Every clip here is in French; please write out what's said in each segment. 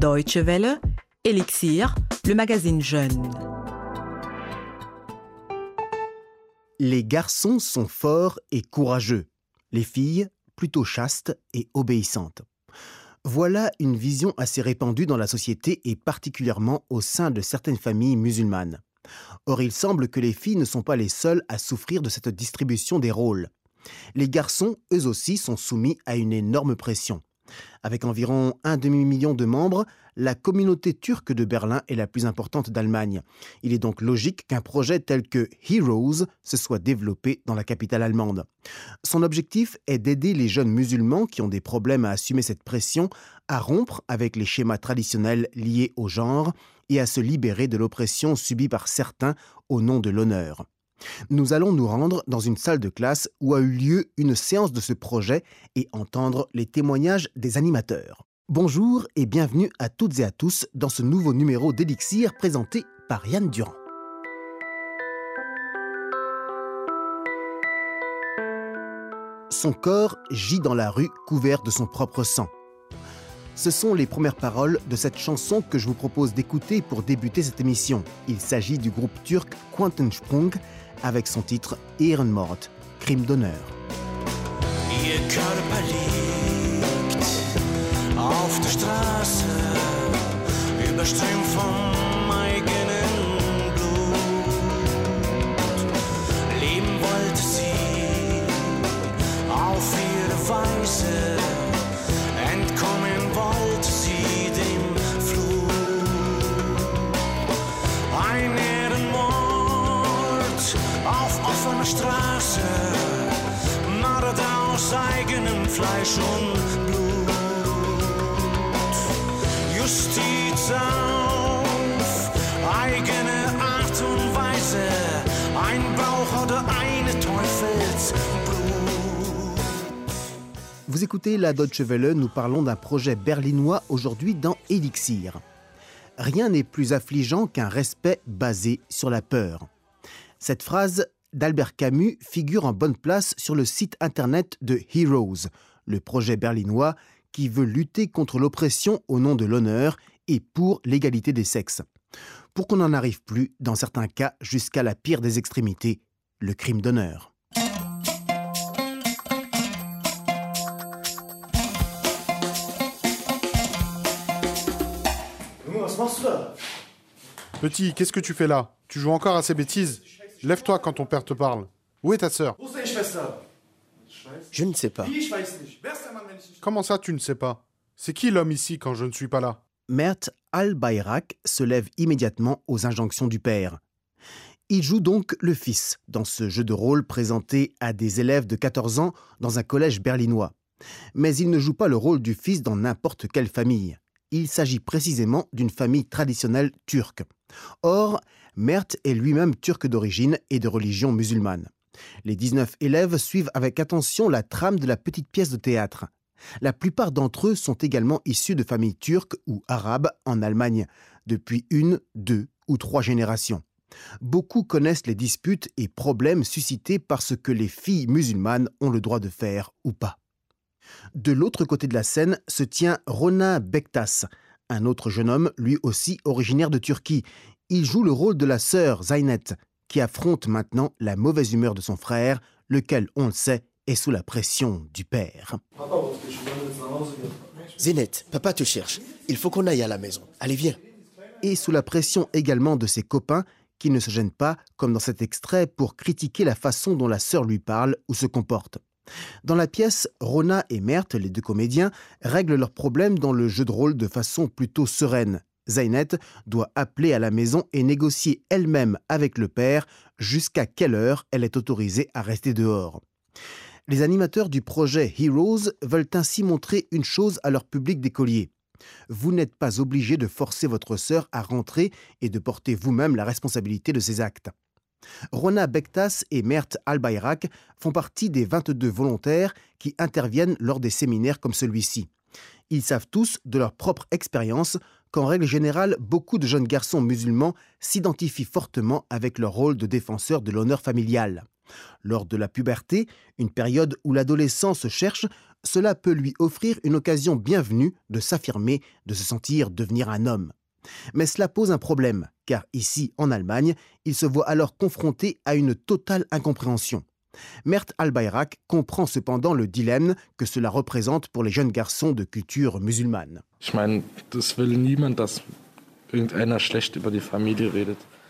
Deutsche Welle, Elixir, le magazine Jeune. Les garçons sont forts et courageux, les filles plutôt chastes et obéissantes. Voilà une vision assez répandue dans la société et particulièrement au sein de certaines familles musulmanes. Or, il semble que les filles ne sont pas les seules à souffrir de cette distribution des rôles. Les garçons, eux aussi, sont soumis à une énorme pression. Avec environ un demi-million de membres, la communauté turque de Berlin est la plus importante d'Allemagne. Il est donc logique qu'un projet tel que Heroes se soit développé dans la capitale allemande. Son objectif est d'aider les jeunes musulmans qui ont des problèmes à assumer cette pression à rompre avec les schémas traditionnels liés au genre et à se libérer de l'oppression subie par certains au nom de l'honneur. Nous allons nous rendre dans une salle de classe où a eu lieu une séance de ce projet et entendre les témoignages des animateurs. Bonjour et bienvenue à toutes et à tous dans ce nouveau numéro d'Elixir présenté par Yann Durand. Son corps gît dans la rue couvert de son propre sang. Ce sont les premières paroles de cette chanson que je vous propose d'écouter pour débuter cette émission. Il s'agit du groupe turc Quantensprung avec son titre Ehrenmord, crime d'honneur. Vous écoutez la Deutsche Welle, nous parlons d'un projet berlinois aujourd'hui dans Elixir. Rien n'est plus affligeant qu'un respect basé sur la peur. Cette phrase d'Albert Camus figure en bonne place sur le site internet de Heroes, le projet berlinois qui veut lutter contre l'oppression au nom de l'honneur et pour l'égalité des sexes. Pour qu'on n'en arrive plus, dans certains cas, jusqu'à la pire des extrémités, le crime d'honneur. Petit, qu'est-ce que tu fais là? Tu joues encore à ces bêtises? Lève-toi quand ton père te parle. Où est ta sœur? Je ne sais pas. Comment ça, tu ne sais pas? C'est qui l'homme ici quand je ne suis pas là? Mert al-Bayrak se lève immédiatement aux injonctions du père. Il joue donc le fils dans ce jeu de rôle présenté à des élèves de 14 ans dans un collège berlinois. Mais il ne joue pas le rôle du fils dans n'importe quelle famille. Il s'agit précisément d'une famille traditionnelle turque. Or, Mert est lui-même turc d'origine et de religion musulmane. Les 19 élèves suivent avec attention la trame de la petite pièce de théâtre. La plupart d'entre eux sont également issus de familles turques ou arabes en Allemagne, depuis une, deux ou trois générations. Beaucoup connaissent les disputes et problèmes suscités par ce que les filles musulmanes ont le droit de faire ou pas. De l'autre côté de la scène se tient Rona Bektas, un autre jeune homme, lui aussi originaire de Turquie. Il joue le rôle de la sœur Zaynet, qui affronte maintenant la mauvaise humeur de son frère, lequel, on le sait, est sous la pression du père. Zénette, papa te cherche. Il faut qu'on aille à la maison. Allez, viens. Et sous la pression également de ses copains, qui ne se gênent pas, comme dans cet extrait, pour critiquer la façon dont la sœur lui parle ou se comporte. Dans la pièce, Rona et Mert, les deux comédiens, règlent leurs problèmes dans le jeu de rôle de façon plutôt sereine. Zaynet doit appeler à la maison et négocier elle-même avec le père jusqu'à quelle heure elle est autorisée à rester dehors. Les animateurs du projet Heroes veulent ainsi montrer une chose à leur public d'écoliers. Vous n'êtes pas obligé de forcer votre sœur à rentrer et de porter vous-même la responsabilité de ses actes. Rona Bektas et Mert Albayrak font partie des 22 volontaires qui interviennent lors des séminaires comme celui-ci. Ils savent tous, de leur propre expérience, qu'en règle générale, beaucoup de jeunes garçons musulmans s'identifient fortement avec leur rôle de défenseur de l'honneur familial. Lors de la puberté, une période où l'adolescent se cherche, cela peut lui offrir une occasion bienvenue de s'affirmer, de se sentir devenir un homme. Mais cela pose un problème, car ici, en Allemagne, il se voit alors confronté à une totale incompréhension. Mert Albayrak comprend cependant le dilemme que cela représente pour les jeunes garçons de culture musulmane.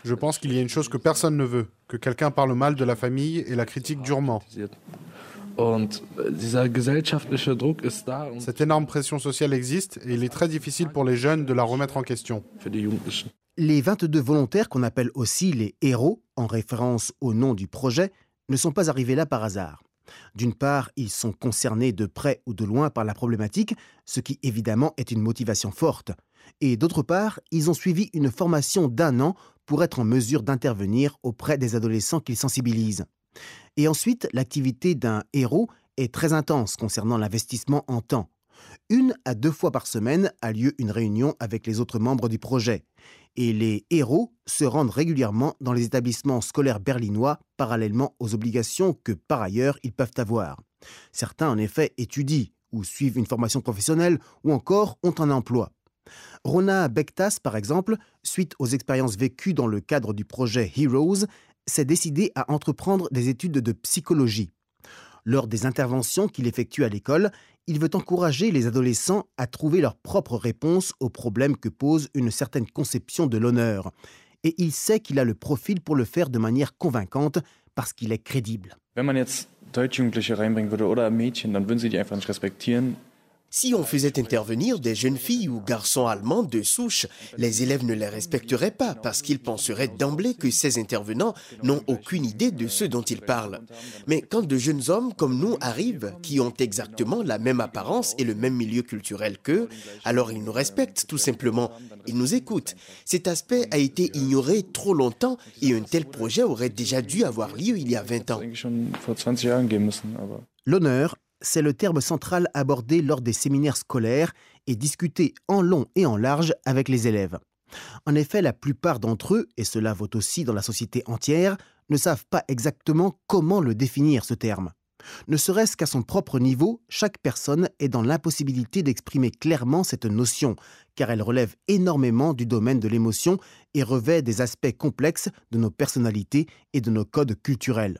Je pense qu'il y a une chose que personne ne veut, que quelqu'un parle mal de la famille et la critique durement. Und dieser gesellschaftliche Druck ist da und Cette énorme pression sociale existe et il est très difficile pour les jeunes de la remettre en question. Les 22 volontaires qu'on appelle aussi les héros, en référence au nom du projet, ne sont pas arrivés là par hasard. D'une part, ils sont concernés de près ou de loin par la problématique, ce qui évidemment est une motivation forte. Et d'autre part, ils ont suivi une formation d'un an pour être en mesure d'intervenir auprès des adolescents qu'ils sensibilisent. Et ensuite, l'activité d'un héros est très intense concernant l'investissement en temps. Une à deux fois par semaine a lieu une réunion avec les autres membres du projet. Et les héros se rendent régulièrement dans les établissements scolaires berlinois parallèlement aux obligations que par ailleurs ils peuvent avoir. Certains en effet étudient ou suivent une formation professionnelle ou encore ont un emploi. Rona Bektas, par exemple, suite aux expériences vécues dans le cadre du projet Heroes, s'est décidé à entreprendre des études de psychologie. Lors des interventions qu'il effectue à l'école, il veut encourager les adolescents à trouver leurs propres réponses aux problèmes que pose une certaine conception de l'honneur. Et il sait qu'il a le profil pour le faire de manière convaincante parce qu'il est crédible. Wenn man jetzt würde oder Mädchen, dann würden sie die einfach nicht respektieren. Si on faisait intervenir des jeunes filles ou garçons allemands de souche, les élèves ne les respecteraient pas parce qu'ils penseraient d'emblée que ces intervenants n'ont aucune idée de ce dont ils parlent. Mais quand de jeunes hommes comme nous arrivent, qui ont exactement la même apparence et le même milieu culturel qu'eux, alors ils nous respectent tout simplement. Ils nous écoutent. Cet aspect a été ignoré trop longtemps et un tel projet aurait déjà dû avoir lieu il y a 20 ans. Das eigentlich schon vor 20 Jahren gehen müssen, aber L'honneur, c'est le terme central abordé lors des séminaires scolaires et discuté en long et en large avec les élèves. En effet, la plupart d'entre eux, et cela vaut aussi dans la société entière, ne savent pas exactement comment le définir, ce terme. Ne serait-ce qu'à son propre niveau, chaque personne est dans l'impossibilité d'exprimer clairement cette notion, car elle relève énormément du domaine de l'émotion et revêt des aspects complexes de nos personnalités et de nos codes culturels.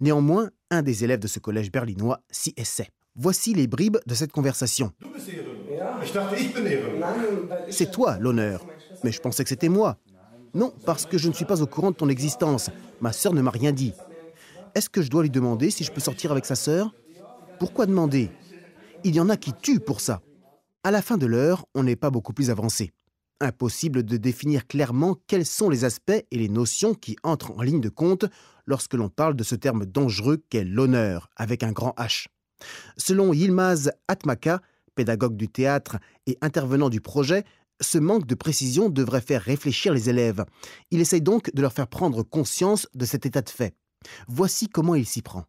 Néanmoins, un des élèves de ce collège berlinois s'y essaie. Voici les bribes de cette conversation. C'est toi l'honneur. Mais je pensais que c'était moi. Non, parce que je ne suis pas au courant de ton existence. Ma sœur ne m'a rien dit. Est-ce que je dois lui demander si je peux sortir avec sa sœur? Pourquoi demander? Il y en a qui tuent pour ça. À la fin de l'heure, on n'est pas beaucoup plus avancé. Impossible de définir clairement quels sont les aspects et les notions qui entrent en ligne de compte lorsque l'on parle de ce terme dangereux qu'est l'honneur, avec un grand H. Selon Yilmaz Atmaka, pédagogue du théâtre et intervenant du projet, ce manque de précision devrait faire réfléchir les élèves. Il essaye donc de leur faire prendre conscience de cet état de fait. Voici comment il s'y prend.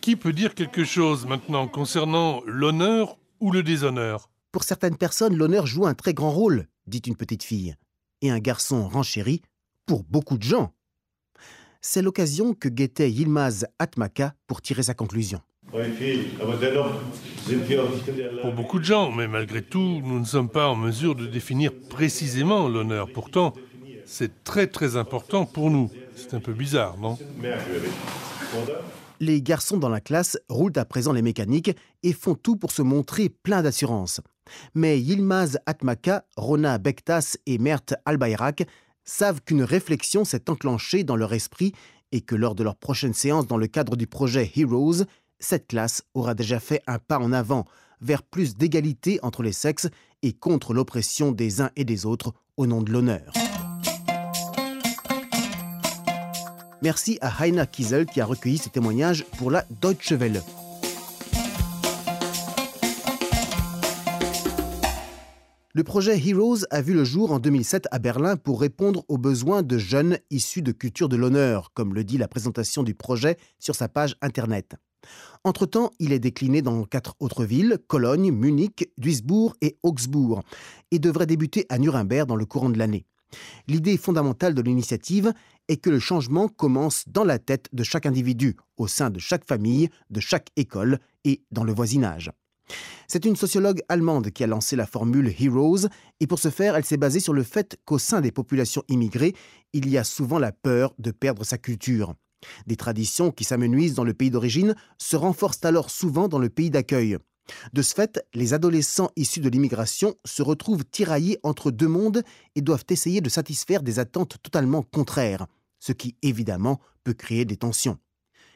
Qui peut dire quelque chose maintenant concernant l'honneur ou le déshonneur Pour certaines personnes, l'honneur joue un très grand rôle, dit une petite fille. Et un garçon renchérit, pour beaucoup de gens. C'est l'occasion que guettait Yilmaz Atmaka pour tirer sa conclusion. Pour beaucoup de gens, mais malgré tout, nous ne sommes pas en mesure de définir précisément l'honneur. Pourtant, c'est très très important pour nous. C'est un peu bizarre, non? Les garçons dans la classe roulent à présent les mécaniques et font tout pour se montrer plein d'assurance. Mais Yilmaz Atmaka, Rona Bektas et Mert Albayrak savent qu'une réflexion s'est enclenchée dans leur esprit et que lors de leur prochaine séance dans le cadre du projet Heroes, cette classe aura déjà fait un pas en avant vers plus d'égalité entre les sexes et contre l'oppression des uns et des autres au nom de l'honneur. Merci à Heina Kiesel qui a recueilli ce témoignage pour la Deutsche Welle. Le projet Heroes a vu le jour en 2007 à Berlin pour répondre aux besoins de jeunes issus de culture de l'honneur, comme le dit la présentation du projet sur sa page internet. Entre-temps, il est décliné dans quatre autres villes, Cologne, Munich, Duisbourg et Augsbourg, et devrait débuter à Nuremberg dans le courant de l'année. L'idée fondamentale de l'initiative est que le changement commence dans la tête de chaque individu, au sein de chaque famille, de chaque école et dans le voisinage. C'est une sociologue allemande qui a lancé la formule Heroes, et pour ce faire, elle s'est basée sur le fait qu'au sein des populations immigrées, il y a souvent la peur de perdre sa culture. Des traditions qui s'amenuisent dans le pays d'origine se renforcent alors souvent dans le pays d'accueil. De ce fait, les adolescents issus de l'immigration se retrouvent tiraillés entre deux mondes et doivent essayer de satisfaire des attentes totalement contraires, ce qui évidemment peut créer des tensions.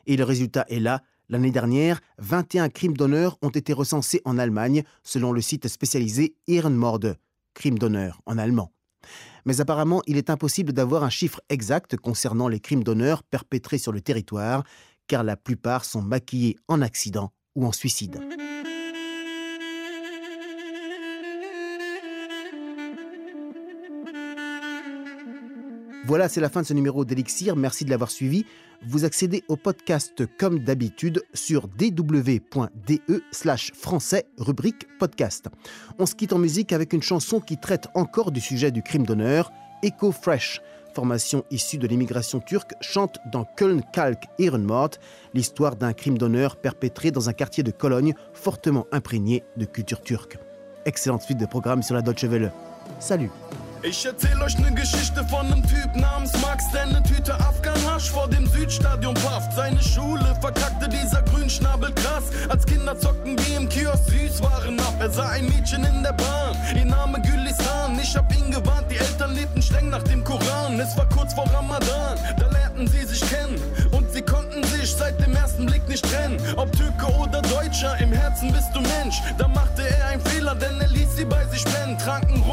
Et le résultat est là, L'année dernière, 21 crimes d'honneur ont été recensés en Allemagne selon le site spécialisé Ehrenmorde, crime d'honneur en allemand. Mais apparemment, il est impossible d'avoir un chiffre exact concernant les crimes d'honneur perpétrés sur le territoire, car la plupart sont maquillés en accident ou en suicide. Voilà, c'est la fin de ce numéro d'Elixir. Merci de l'avoir suivi. Vous accédez au podcast comme d'habitude sur dw.de slash français rubrique podcast. On se quitte en musique avec une chanson qui traite encore du sujet du crime d'honneur, Eco Fresh. Formation issue de l'immigration turque chante dans Köln Kalk Ehrenmord l'histoire d'un crime d'honneur perpétré dans un quartier de Cologne fortement imprégné de culture turque. Excellente suite de programme sur la Deutsche Welle. Salut Ich erzähl euch ne Geschichte von nem Typ namens Max, der ne Tüte Afghan Hasch vor dem Südstadion pafft. Seine Schule verkackte dieser Grünschnabel krass. Als Kinder zockten wir im Kiosk Süßwaren ab. Er sah ein Mädchen in der Bahn, ihr Name Gülistan. Ich hab ihn gewarnt, die Eltern lebten streng nach dem Koran. Es war kurz vor Ramadan, da lernten sie sich kennen. Und sie konnten sich seit dem ersten Blick nicht trennen. Ob Türke oder Deutscher, im Herzen bist du Mensch. Da machte er einen Fehler, denn er ließ sie bei sich pennen. Tranken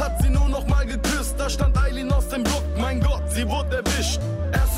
hat sie nur noch mal geküsst. Da stand Eileen aus dem Block, mein Gott, sie wurde erwischt. Erstens